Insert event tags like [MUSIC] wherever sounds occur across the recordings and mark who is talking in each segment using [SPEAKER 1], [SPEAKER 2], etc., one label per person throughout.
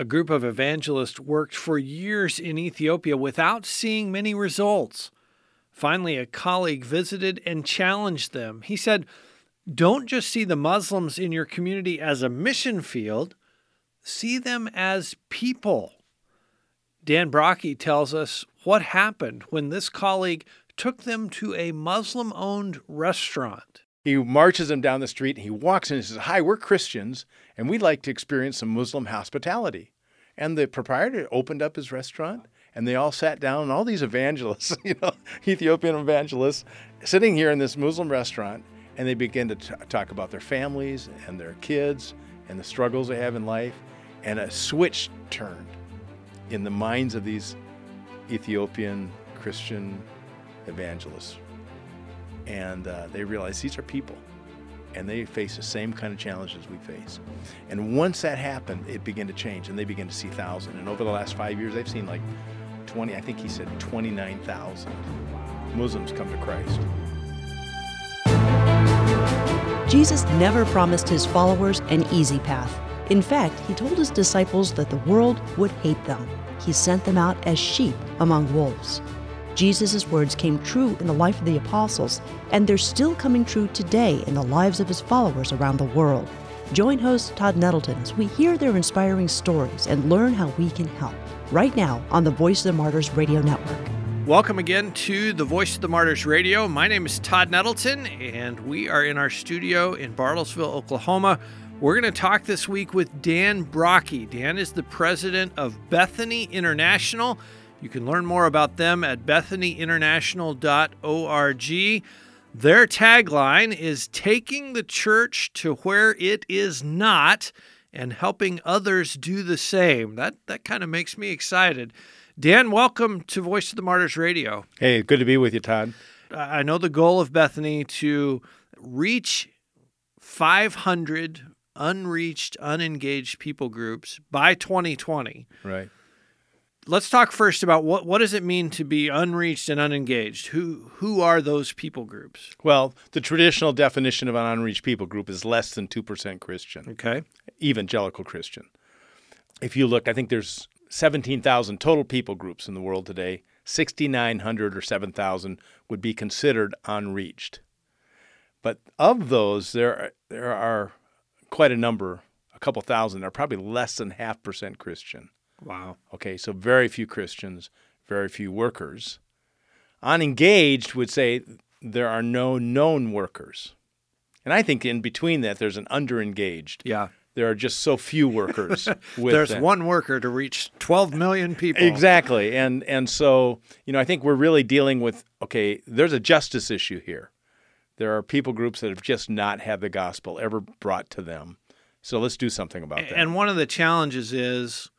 [SPEAKER 1] A group of evangelists worked for years in Ethiopia without seeing many results. Finally, a colleague visited and challenged them. He said, Don't just see the Muslims in your community as a mission field, see them as people. Dan Brokke tells us what happened when this colleague took them to a Muslim owned restaurant.
[SPEAKER 2] He marches them down the street and he walks in and says, Hi, we're Christians and we'd like to experience some Muslim hospitality. And the proprietor opened up his restaurant and they all sat down, and all these evangelists, [LAUGHS] you know, Ethiopian evangelists, sitting here in this Muslim restaurant, and they begin to t- talk about their families and their kids and the struggles they have in life. And a switch turned in the minds of these Ethiopian Christian evangelists and uh, they realize these are people and they face the same kind of challenges we face. And once that happened, it began to change and they began to see thousands. And over the last five years, they've seen like 20, I think he said 29,000 Muslims come to Christ.
[SPEAKER 3] Jesus never promised his followers an easy path. In fact, he told his disciples that the world would hate them. He sent them out as sheep among wolves. Jesus' words came true in the life of the apostles, and they're still coming true today in the lives of his followers around the world. Join host Todd Nettleton as we hear their inspiring stories and learn how we can help. Right now on the Voice of the Martyrs Radio Network.
[SPEAKER 1] Welcome again to the Voice of the Martyrs Radio. My name is Todd Nettleton, and we are in our studio in Bartlesville, Oklahoma. We're going to talk this week with Dan Brokke. Dan is the president of Bethany International. You can learn more about them at bethanyinternational.org. Their tagline is taking the church to where it is not and helping others do the same. That that kind of makes me excited. Dan, welcome to Voice of the Martyrs Radio.
[SPEAKER 2] Hey, good to be with you, Todd.
[SPEAKER 1] I know the goal of Bethany to reach 500 unreached, unengaged people groups by 2020.
[SPEAKER 2] Right
[SPEAKER 1] let's talk first about what what does it mean to be unreached and unengaged? Who who are those people groups?
[SPEAKER 2] Well, the traditional definition of an unreached people group is less than 2% Christian.
[SPEAKER 1] Okay.
[SPEAKER 2] Evangelical Christian. If you look, I think there's 17,000 total people groups in the world today. 6,900 or 7,000 would be considered unreached. But of those, there are, there are quite a number, a couple thousand, are probably less than half percent Christian.
[SPEAKER 1] Wow.
[SPEAKER 2] Okay, so very few Christians, very few workers. Unengaged would say there are no known workers. And I think in between that, there's an underengaged.
[SPEAKER 1] Yeah.
[SPEAKER 2] There are just so few workers. [LAUGHS]
[SPEAKER 1] there's them. one worker to reach 12 million people.
[SPEAKER 2] Exactly. And and so, you know, I think we're really dealing with okay, there's a justice issue here. There are people groups that have just not had the gospel ever brought to them. So let's do something about that.
[SPEAKER 1] And one of the challenges is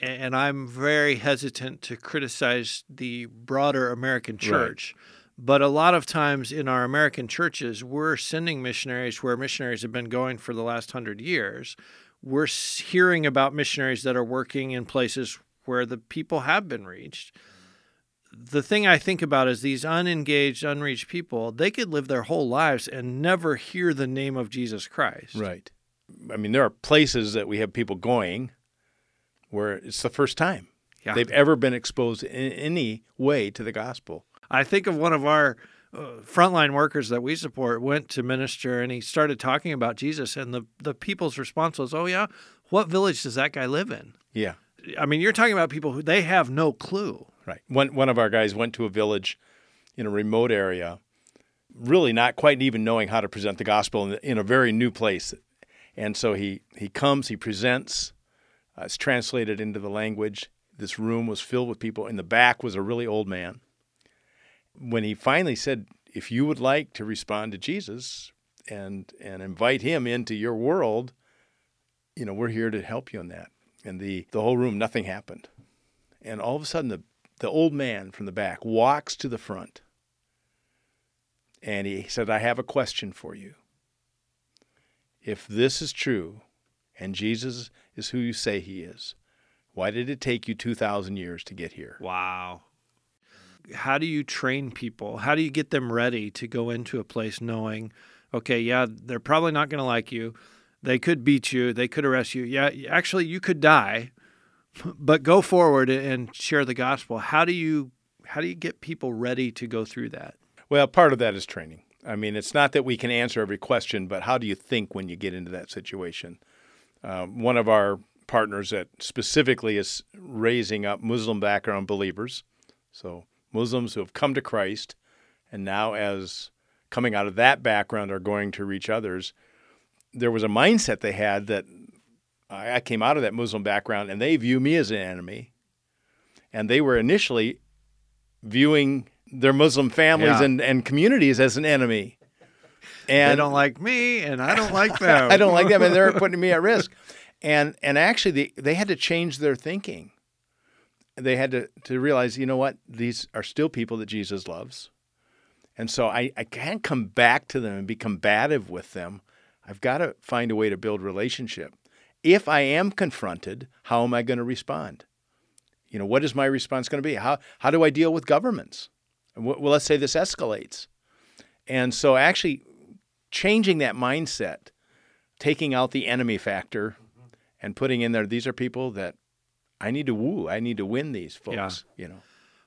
[SPEAKER 1] and I'm very hesitant to criticize the broader American church. Right. But a lot of times in our American churches, we're sending missionaries where missionaries have been going for the last hundred years. We're hearing about missionaries that are working in places where the people have been reached. The thing I think about is these unengaged, unreached people, they could live their whole lives and never hear the name of Jesus Christ.
[SPEAKER 2] Right. I mean, there are places that we have people going where it's the first time yeah. they've ever been exposed in any way to the gospel.
[SPEAKER 1] I think of one of our uh, frontline workers that we support went to minister and he started talking about Jesus and the the people's response was, "Oh yeah, what village does that guy live in?"
[SPEAKER 2] Yeah.
[SPEAKER 1] I mean, you're talking about people who they have no clue.
[SPEAKER 2] Right. One one of our guys went to a village in a remote area, really not quite even knowing how to present the gospel in, in a very new place. And so he he comes, he presents, uh, it's translated into the language. This room was filled with people. In the back was a really old man. When he finally said, If you would like to respond to Jesus and, and invite him into your world, you know, we're here to help you in that. And the, the whole room, nothing happened. And all of a sudden, the, the old man from the back walks to the front and he said, I have a question for you. If this is true, and Jesus is who you say he is. Why did it take you 2,000 years to get here?
[SPEAKER 1] Wow. How do you train people? How do you get them ready to go into a place knowing, okay, yeah, they're probably not going to like you. They could beat you. They could arrest you. Yeah, actually, you could die, [LAUGHS] but go forward and share the gospel. How do you how do you get people ready to go through that?
[SPEAKER 2] Well, part of that is training. I mean, it's not that we can answer every question, but how do you think when you get into that situation? Uh, one of our partners that specifically is raising up Muslim background believers, so Muslims who have come to Christ and now, as coming out of that background, are going to reach others. There was a mindset they had that I came out of that Muslim background and they view me as an enemy. And they were initially viewing their Muslim families
[SPEAKER 1] Yeah.
[SPEAKER 2] and, and communities as an enemy. And
[SPEAKER 1] they don't like me, and I don't like them. [LAUGHS]
[SPEAKER 2] I don't like them, and they're putting me at risk. And and actually, they, they had to change their thinking. They had to, to realize, you know what, these are still people that Jesus loves. And so I, I can't come back to them and be combative with them. I've got to find a way to build relationship. If I am confronted, how am I going to respond? You know, what is my response going to be? How, how do I deal with governments? Well, let's say this escalates. And so actually changing that mindset, taking out the enemy factor and putting in there, these are people that I need to woo. I need to win these folks, yeah. you know.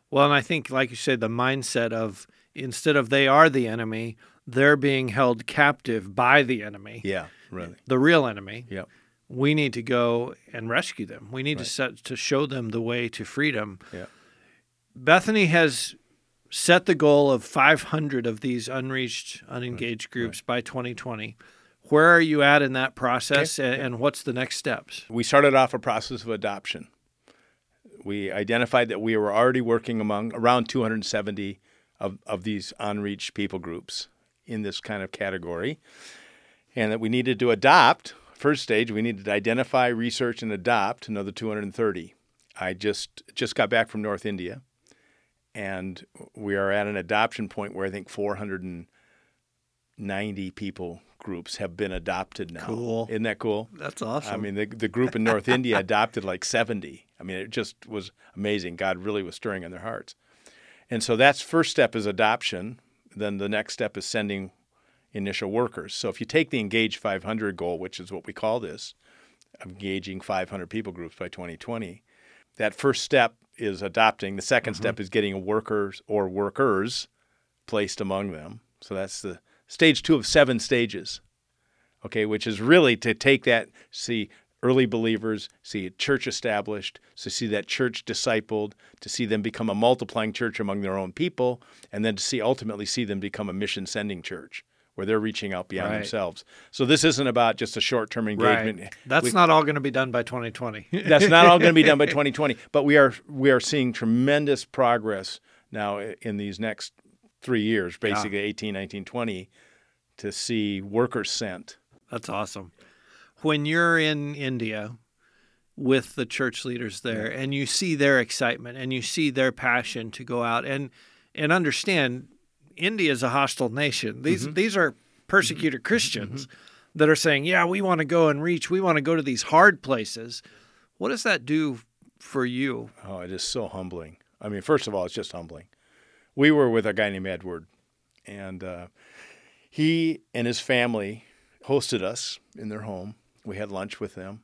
[SPEAKER 1] Well, and I think, like you said, the mindset of instead of they are the enemy, they're being held captive by the enemy,
[SPEAKER 2] Yeah, really.
[SPEAKER 1] the real enemy.
[SPEAKER 2] Yep.
[SPEAKER 1] We need to go and rescue them. We need to set to show them the way to freedom.
[SPEAKER 2] Yeah.
[SPEAKER 1] Bethany has set the goal of 500 of these unreached, unengaged groups by 2020. Where are you at in that process, a- and, what's the next steps?
[SPEAKER 2] We started off a process of adoption. We identified that we were already working among around 270 of, of these unreached people groups in this kind of category, and that we needed to adopt. First stage, we needed to identify, research, and adopt another 230. I just just got back from North India, and we are at an adoption point where I think 490 people groups have been adopted now.
[SPEAKER 1] Cool.
[SPEAKER 2] Isn't that cool?
[SPEAKER 1] That's awesome.
[SPEAKER 2] I mean, the, the group in North India adopted like 70. I mean, it just was amazing. God really was stirring in their hearts. And so that's first step is adoption. Then the next step is sending initial workers. So if you take the Engage 500 goal, which is what we call this, engaging 500 people groups by 2020, that first step is adopting. The 2nd mm-hmm. step is getting a workers or workers placed among them. So that's the stage two of seven stages okay, which is really to take that, see early believers, see a church established, to see that church discipled, to see them become a multiplying church among their own people, and then to see ultimately see them become a mission sending church where they're reaching out beyond
[SPEAKER 1] Right.
[SPEAKER 2] themselves. So this isn't about just a short term engagement.
[SPEAKER 1] right. That's
[SPEAKER 2] We-
[SPEAKER 1] not all going to be done by 2020. [LAUGHS]
[SPEAKER 2] that's not all going to be done by [LAUGHS] 2020, but we are we are seeing tremendous progress now in these next three years, basically 18, 19, 20, to see workers sent.
[SPEAKER 1] That's awesome. When you're in India with the church leaders there and you see their excitement and you see their passion to go out and and understand India is a hostile nation. These
[SPEAKER 2] Mm-hmm.
[SPEAKER 1] these are persecuted Christians that are saying, "Yeah, we want to go and reach. We want to go to these hard places." What does that do for you?
[SPEAKER 2] Oh, it is so humbling. I mean, first of all, it's just humbling. We were with a guy named Edward, and uh, he and his family hosted us in their home. We had lunch with them,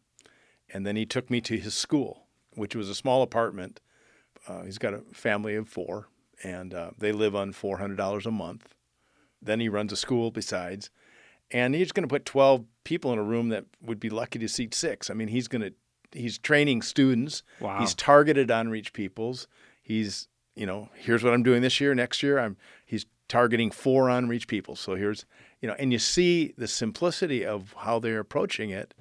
[SPEAKER 2] and then he took me to his school, which was a small apartment. Uh, he's got a family of four, and uh, they live on four hundred dollars a month. Then he runs a school besides, and he's going to put twelve people in a room that would be lucky to seat six. I mean, he's going to he's training students.
[SPEAKER 1] Wow.
[SPEAKER 2] He's targeted unreached peoples. He's you know here's what I'm doing this year. Next year I'm he's targeting four unreached people. So here's you know and you see the simplicity of how they're approaching it,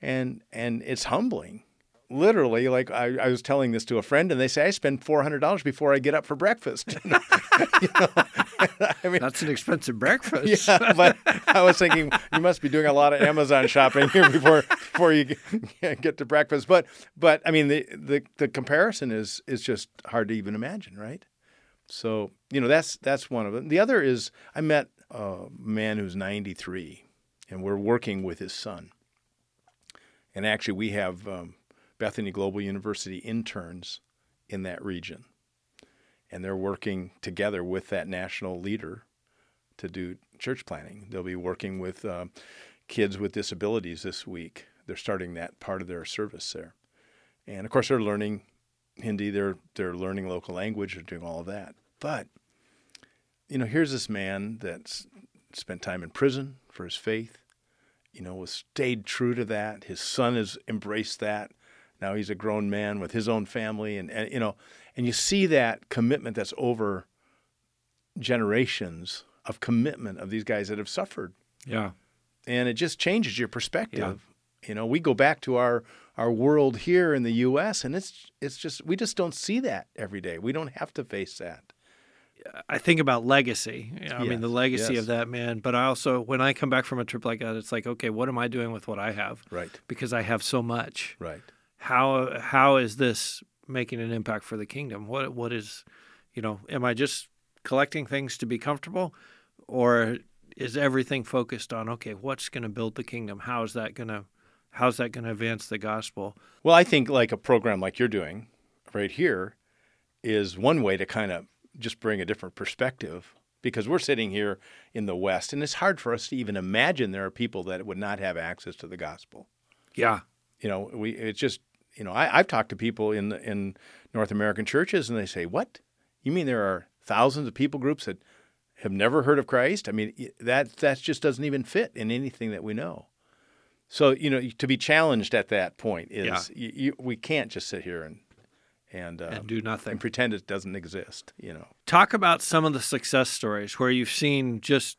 [SPEAKER 2] and and it's humbling. Literally, like I, I was telling this to a friend, and they say I spend four hundred dollars before I get up for breakfast. [LAUGHS] You know? [LAUGHS] I mean,
[SPEAKER 1] That's an expensive [LAUGHS] breakfast.
[SPEAKER 2] yeah, but I was thinking you must be doing a lot of Amazon shopping here before before you get get to breakfast. But but I mean the the, the comparison is is just hard to even imagine, right? So you know that's that's one of them. The other is I met a man who's 93, and we're working with his son. And actually, we have um, Bethany Global University interns in that region, and they're working together with that national leader to do church planting. They'll be working with uh, kids with disabilities this week. They're starting that part of their service there, and of course they're learning Hindi. They're they're learning local language. They're doing all of that. But you know, here's this man that's spent time in prison for his faith. You know, was stayed true to that. His son has embraced that. Now he's a grown man with his own family, and, and you know, and you see that commitment that's over generations of commitment of these guys that have suffered.
[SPEAKER 1] Yeah.
[SPEAKER 2] And it just changes your perspective. Yeah. You know, we go back to our our world here in the US and it's it's just we just don't see that every day. We don't have to face that.
[SPEAKER 1] I think about legacy. I yes. mean, the legacy yes. of that man. But I also, when I come back from a trip like that, it's like, okay, what am I doing with what I have?
[SPEAKER 2] Right.
[SPEAKER 1] Because I have so much.
[SPEAKER 2] Right.
[SPEAKER 1] How how is this making an impact for the kingdom? What what is, you know, am I just collecting things to be comfortable, or is everything focused on okay, what's going to build the kingdom? How is that going to how's that going to advance the gospel?
[SPEAKER 2] Well, I think like a program like you're doing right here is one way to kind of just bring a different perspective because we're sitting here in the West and it's hard for us to even imagine there are people that would not have access to the gospel.
[SPEAKER 1] Yeah.
[SPEAKER 2] You know, we it's just you know, I, I've talked to people in in North American churches and they say, What? You mean there are thousands of people groups that have never heard of Christ. I mean, that that just doesn't even fit in anything that we know. So you know, to be challenged at that point is yeah. you, you, we can't just sit here and and,
[SPEAKER 1] uh, and do nothing
[SPEAKER 2] and pretend it doesn't exist. You know,
[SPEAKER 1] talk about some of the success stories where you've seen just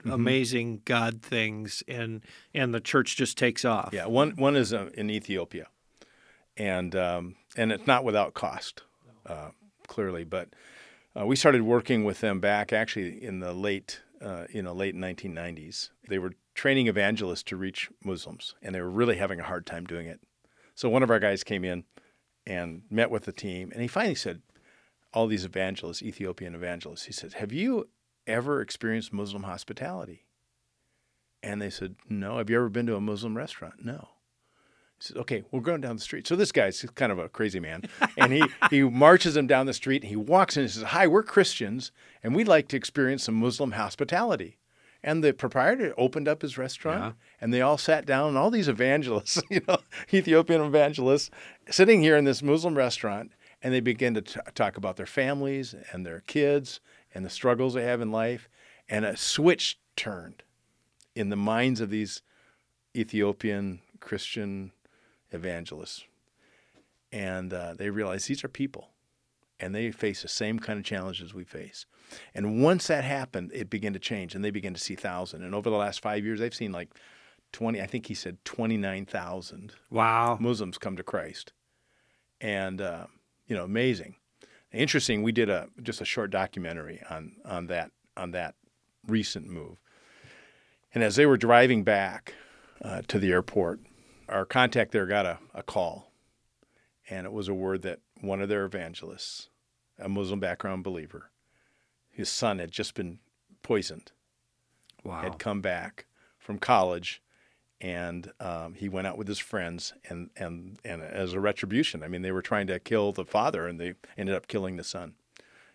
[SPEAKER 1] mm-hmm. amazing God things and and the church just takes off.
[SPEAKER 2] Yeah, one one is uh, in Ethiopia, and um, and it's not without cost, uh, clearly, but uh, we started working with them back actually in the late, uh, you know, late 1990s. They were training evangelists to reach Muslims, and they were really having a hard time doing it. So one of our guys came in and met with the team, and he finally said, all these evangelists, Ethiopian evangelists, he said, "Have you ever experienced Muslim hospitality?" And they said, "No." Have you ever been to a Muslim restaurant? No. He says, "Okay, we're going down the street." So this guy's kind of a crazy man, and he [LAUGHS] he marches them down the street. And he walks in and says, "Hi, we're Christians, and we'd like to experience some Muslim hospitality." And the proprietor opened up his restaurant, yeah. and they all sat down. And all these evangelists, [LAUGHS] you know, Ethiopian evangelists, sitting here in this Muslim restaurant, and they begin to t- talk about their families and their kids and the struggles they have in life. And a switch turned in the minds of these Ethiopian Christian evangelists. And uh, they realize these are people and they face the same kind of challenges we face. And once that happened, it began to change and they began to see thousand. And over the last five years, they've seen like 20, I think he said 29,000
[SPEAKER 1] wow.
[SPEAKER 2] Muslims come to Christ. And, uh, you know, amazing. Interesting. We did a just a short documentary on on that on that recent move. And as they were driving back uh, to the airport, our contact there got a, a call, and it was a word that one of their evangelists, a Muslim background believer, his son had just been poisoned.
[SPEAKER 1] Wow.
[SPEAKER 2] Had come back from college, and um, he went out with his friends, and, and and as a retribution, I mean, they were trying to kill the father, and they ended up killing the son.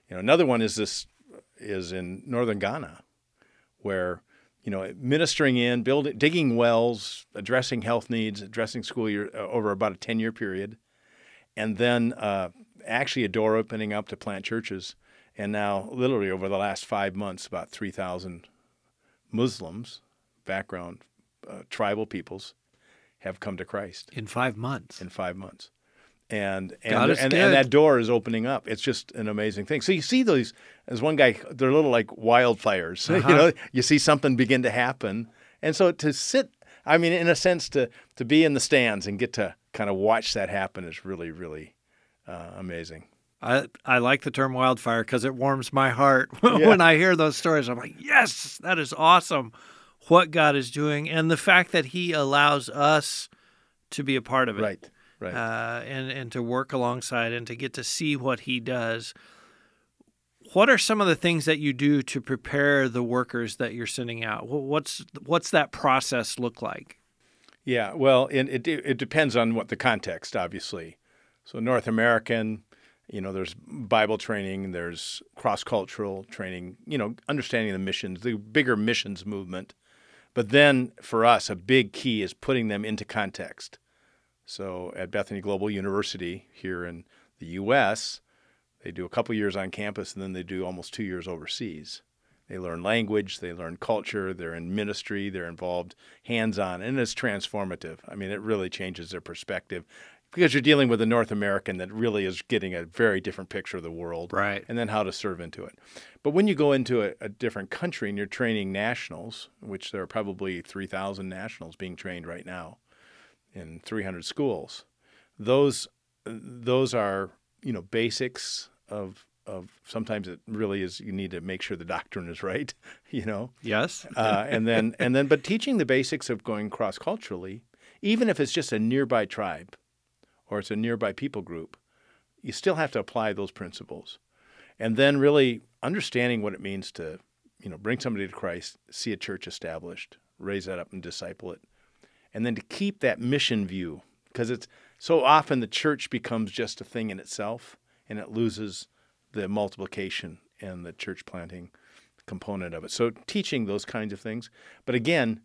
[SPEAKER 2] You know, another one is this is in northern Ghana, where you know, ministering in, building, digging wells, addressing health needs, addressing school year uh, over about a 10 year period. And then uh, actually a door opening up to plant churches. And now, literally over the last five months, about 3,000 Muslims, background, uh, tribal peoples, have come to Christ.
[SPEAKER 1] In five months.
[SPEAKER 2] In five months and and, and, and, that door is opening up. It's just an amazing thing. So you see those as one guy, they're a little like wildfires. [LAUGHS] Uh-huh. You know, you see something begin to happen, and so to sit, I mean, in a sense, to to be in the stands and get to kind of watch that happen is really really uh, amazing.
[SPEAKER 1] I, I like the term wildfire because it warms my heart [LAUGHS] yeah. when I hear those stories. I'm like, yes, that is awesome what God is doing and the fact that He allows us to be a part of it.
[SPEAKER 2] Right right.
[SPEAKER 1] uh, and and to work alongside and to get to see what he does. What are some of the things that you do to prepare the workers that you're sending out? What's what's that process look like?
[SPEAKER 2] Yeah, well, it, it, it depends on what the context, obviously. So North American, you know, there's Bible training, there's cross cultural training, you know, understanding the missions, the bigger missions movement. But then for us, a big key is putting them into context. So at Bethany Global University here in the U.S., they do a couple years on campus and then they do almost two years overseas. They learn language, they learn culture, they're in ministry, they're involved hands on, and it's transformative. I mean, it really changes their perspective because you're dealing with a North American that really is getting a very different picture of the world.
[SPEAKER 1] Right.
[SPEAKER 2] And then how to serve into it. But when you go into a, a different country and you're training nationals, which there are probably 3,000 nationals being trained right now in 300 schools, those those are you know basics of of sometimes it really is you need to make sure the doctrine is right [LAUGHS] you know?
[SPEAKER 1] Yes.
[SPEAKER 2] uh, and then and then but teaching the basics of going cross culturally even if it's just a nearby tribe or it's a nearby people group you still have to apply those principles. And then really understanding what it means to you know bring somebody to christ see a church established raise that up and disciple it and then to keep that mission view because it's so often the church becomes just a thing in itself and it loses the multiplication and the church planting component of it. So teaching those kinds of things, but again,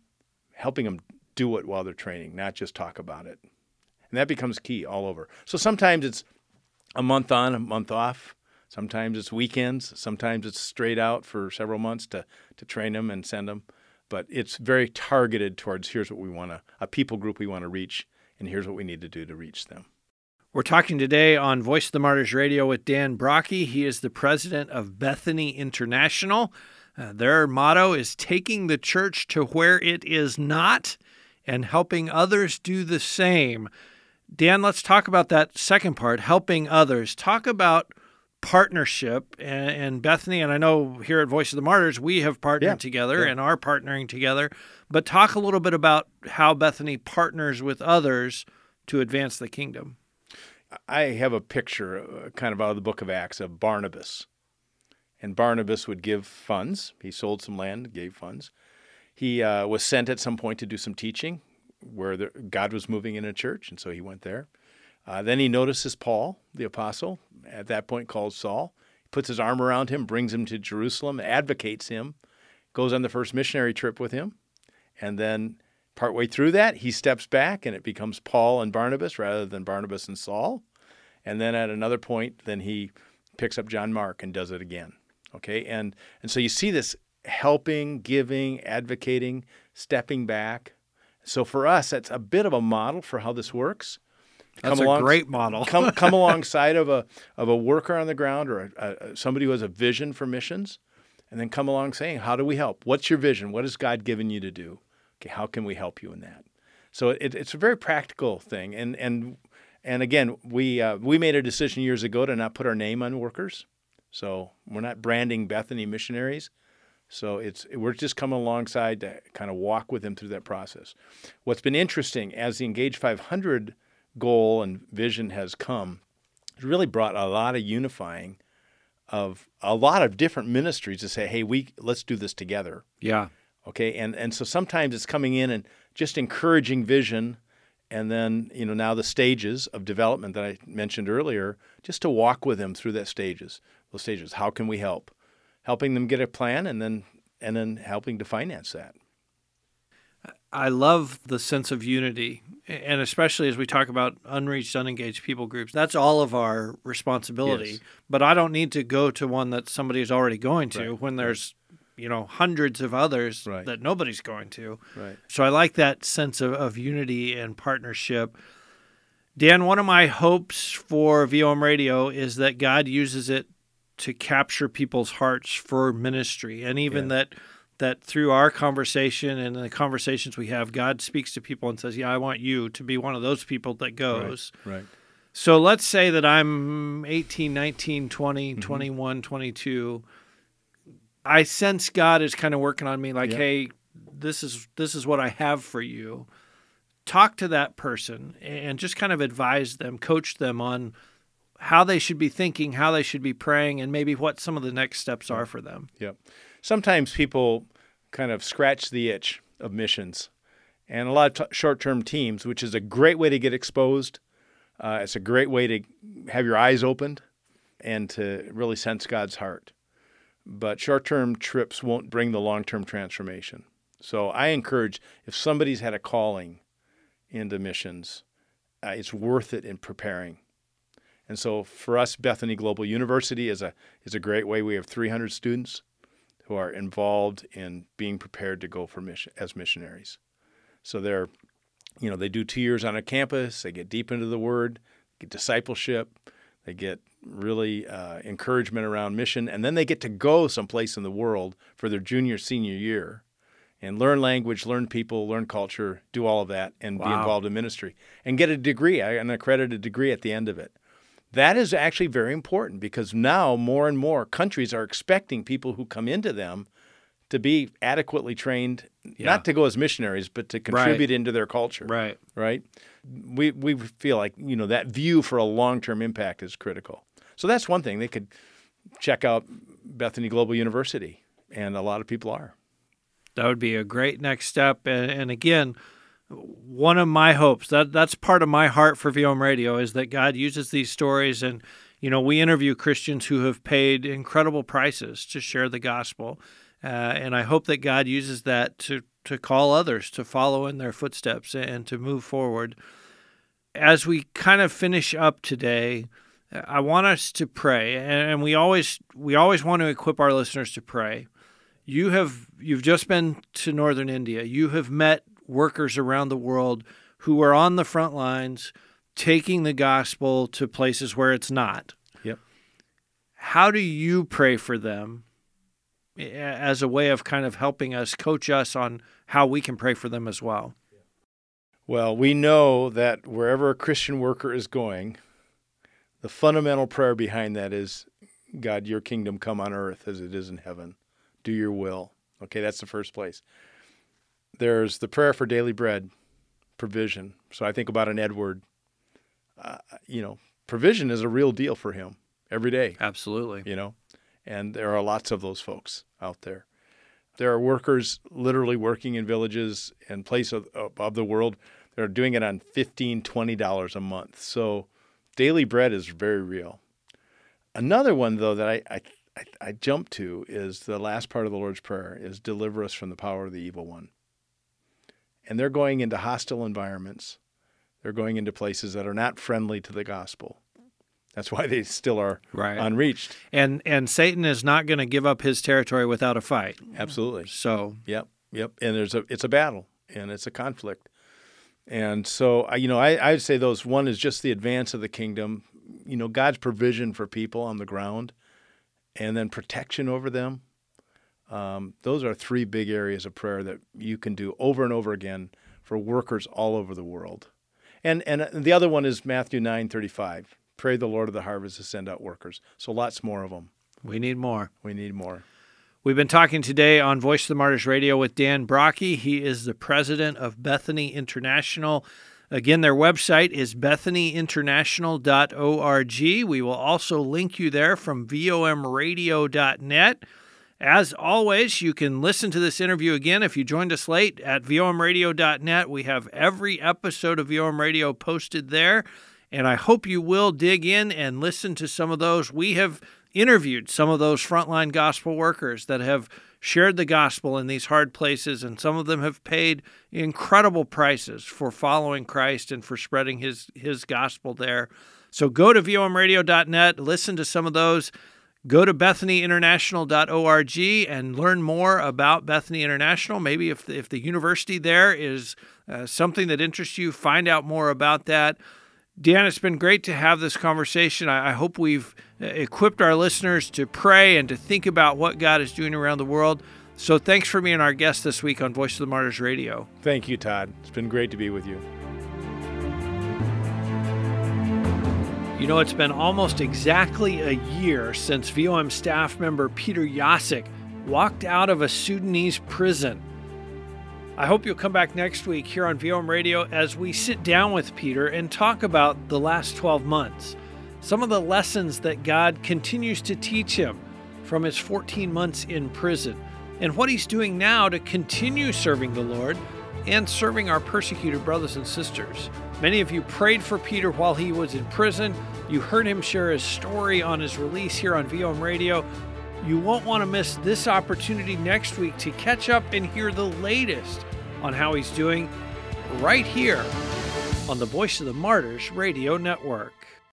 [SPEAKER 2] helping them do it while they're training, not just talk about it. And that becomes key all over. So sometimes it's a month on, a month off. Sometimes it's weekends. Sometimes it's straight out for several months to, to train them and send them. But it's very targeted towards here's what we want to, a people group we want to reach, and here's what we need to do to reach them.
[SPEAKER 1] We're talking today on Voice of the Martyrs Radio with Dan Brokke. He is the president of Bethany International. Uh, their motto is taking the church to where it is not and helping others do the same. Dan, let's talk about that second part, helping others. Talk about partnership and, and Bethany. And I know here at Voice of the Martyrs, we have partnered
[SPEAKER 2] Yeah,
[SPEAKER 1] together
[SPEAKER 2] yeah.
[SPEAKER 1] and are partnering together. But talk a little bit about how Bethany partners with others to advance the kingdom.
[SPEAKER 2] I have a picture, uh, kind of out of the book of Acts, of Barnabas. And Barnabas would give funds. He sold some land, gave funds. He uh, was sent at some point to do some teaching where the, God was moving in a church, and so he went there. Uh, then he notices Paul, the apostle, at that point called Saul. He puts his arm around him, brings him to Jerusalem, advocates him, goes on the first missionary trip with him. And then partway through that, he steps back and it becomes Paul and Barnabas rather than Barnabas and Saul. And then at another point, then he picks up John Mark and does it again. Okay, and and so you see this helping, giving, advocating, stepping back. So for us, that's a bit of a model for how this works.
[SPEAKER 1] That's a
[SPEAKER 2] along-
[SPEAKER 1] great model.
[SPEAKER 2] come [LAUGHS] come alongside of a of a worker on the ground or a, a, somebody who has a vision for missions, and then come along saying, "How do we help? What's your vision? What has God given you to do? Okay, how can we help you in that?" So it, it's a very practical thing, and and and again, we uh, we made a decision years ago to not put our name on workers, so we're not branding Bethany missionaries. So it's we're just coming alongside to kind of walk with them through that process. What's been interesting as the Engage 500 goal and vision has come, it's really brought a lot of unifying of a lot of different ministries to say, "Hey, we let's do this together."
[SPEAKER 1] Yeah.
[SPEAKER 2] Okay, and and so sometimes it's coming in and just encouraging vision, and then you know now the stages of development that I mentioned earlier, just to walk with them through that stages, those stages. How can we help? Helping them get a plan, and then and then helping to finance that.
[SPEAKER 1] I love the sense of unity, and especially as we talk about unreached, unengaged people groups. That's all of our responsibility.
[SPEAKER 2] Yes.
[SPEAKER 1] But I don't need to go to one that somebody is already going to
[SPEAKER 2] Right,
[SPEAKER 1] when there's, you know, hundreds of others
[SPEAKER 2] Right.
[SPEAKER 1] that nobody's going to.
[SPEAKER 2] Right.
[SPEAKER 1] So I like that sense of, of unity and partnership. Dan, one of my hopes for VOM Radio is that God uses it to capture people's hearts for ministry, and even
[SPEAKER 2] Yeah.
[SPEAKER 1] that that through our conversation and the conversations we have, God speaks to people and says, "Yeah, I want you to be one of those people that goes."
[SPEAKER 2] Right.
[SPEAKER 1] So let's say that I'm 18, 19, 20,
[SPEAKER 2] Mm-hmm.
[SPEAKER 1] 21, 22. I sense God is kind of working on me like,
[SPEAKER 2] Yeah.
[SPEAKER 1] "Hey, this is this is what I have for you." Talk to that person and just kind of advise them, coach them on how they should be thinking, how they should be praying, and maybe what some of the next steps are for them.
[SPEAKER 2] Yep. Sometimes people kind of scratch the itch of missions, and a lot of t- short-term teams, which is a great way to get exposed. Uh, it's a great way to have your eyes opened and to really sense God's heart. But short-term trips won't bring the long-term transformation. So I encourage if somebody's had a calling into missions, uh, it's worth it in preparing. And so for us, Bethany Global University is a is a great way. We have 300 students who are involved in being prepared to go for mission as missionaries. So they're, you know, they do two years on a campus. They get deep into the Word, get discipleship, they get really uh, encouragement around mission, and then they get to go someplace in the world for their junior senior year and learn language, learn people, learn culture, do all of that, and wow. be involved in ministry and get a degree, an accredited degree at the end of it. That is actually very important because now more and more countries are expecting people who come into them to be adequately trained, yeah. not to go as missionaries, but to contribute right. into their culture.
[SPEAKER 1] Right.
[SPEAKER 2] Right. We we feel like you know that view for a long term impact is critical. So that's one thing they could check out Bethany Global University, and a lot of people are.
[SPEAKER 1] That would be a great next step. And, and again, one of my hopes that that's part of my heart for VOM Radio is that God uses these stories and you know we interview Christians who have paid incredible prices to share the gospel, uh, and I hope that God uses that to to call others to follow in their footsteps and to move forward. As we kind of finish up today, I want us to pray, and we always we always want to equip our listeners to pray you have you've just been to northern India. You have met workers around the world who are on the front lines taking the gospel to places where it's not.
[SPEAKER 2] Yep.
[SPEAKER 1] How do you pray for them eh, as a way of kind of helping us coach us on how we can pray for them as well?
[SPEAKER 2] Well, we know that wherever a Christian worker is going, the fundamental prayer behind that is God, your kingdom come on earth as it is in heaven do your will. Okay, that's the first place. There's the prayer for daily bread, provision. So I think about an Edward. Uh, you know, provision is a real deal for him every day.
[SPEAKER 1] Absolutely.
[SPEAKER 2] You know, and there are lots of those folks out there. There are workers literally working in villages and places of, of the world. They're doing it on $15, $20 a month. So daily bread is very real. Another one, though, that I, I I, I jump to is the last part of the Lord's Prayer is deliver us from the power of the evil one. And they're going into hostile environments. They're going into places that are not friendly to the gospel. That's why they still are right. unreached.
[SPEAKER 1] And and Satan is not going to give up his territory without a fight.
[SPEAKER 2] Absolutely.
[SPEAKER 1] So,
[SPEAKER 2] yep, yep. And there's a it's a battle and it's a conflict. And so, you know, I, I'd say those one is just the advance of the kingdom, you know, God's provision for people on the ground and then protection over them. Um, those are three big areas of prayer that you can do over and over again for workers all over the world. And and the other one is Matthew nine thirty five. Pray the Lord of the harvest to send out workers. So lots more of them.
[SPEAKER 1] We need more.
[SPEAKER 2] We need more.
[SPEAKER 1] We've been talking today on Voice of the Martyrs Radio with Dan Brokke. He is the president of Bethany International. Again, their website is bethanyinternational.org. We will also link you there from vomradio.net. As always, you can listen to this interview again if you joined us late at vomradio.net. We have every episode of VOM Radio posted there, and I hope you will dig in and listen to some of those. We have interviewed some of those frontline gospel workers that have shared the gospel in these hard places, and some of them have paid incredible prices for following Christ and for spreading his, his gospel there. So go to vomradio.net, listen to some of those. Go to bethanyinternational.org and learn more about Bethany International. Maybe if the, if the university there is uh, something that interests you, find out more about that. Dan, it's been great to have this conversation. I, I, hope we've uh, equipped our listeners to pray and to think about what God is doing around the world. So thanks for being our guest this week on Voice of the Martyrs Radio.
[SPEAKER 2] Thank you, Todd. It's been great to be with you.
[SPEAKER 1] Know, it's been almost exactly a year since VOM staff member Peter Jasek walked out of a Sudanese prison. I hope you'll come back next week here on VOM Radio as we sit down with Peter and talk about the last 12 months, some of the lessons that God continues to teach him from his 14 months in prison, and what he's doing now to continue serving the Lord and serving our persecuted brothers and sisters. Many of you prayed for Peter while he was in prison. You heard him share his story on his release here on VOM Radio. You won't want to miss this opportunity next week to catch up and hear the latest on how he's doing right here on the Voice of the Martyrs Radio Network.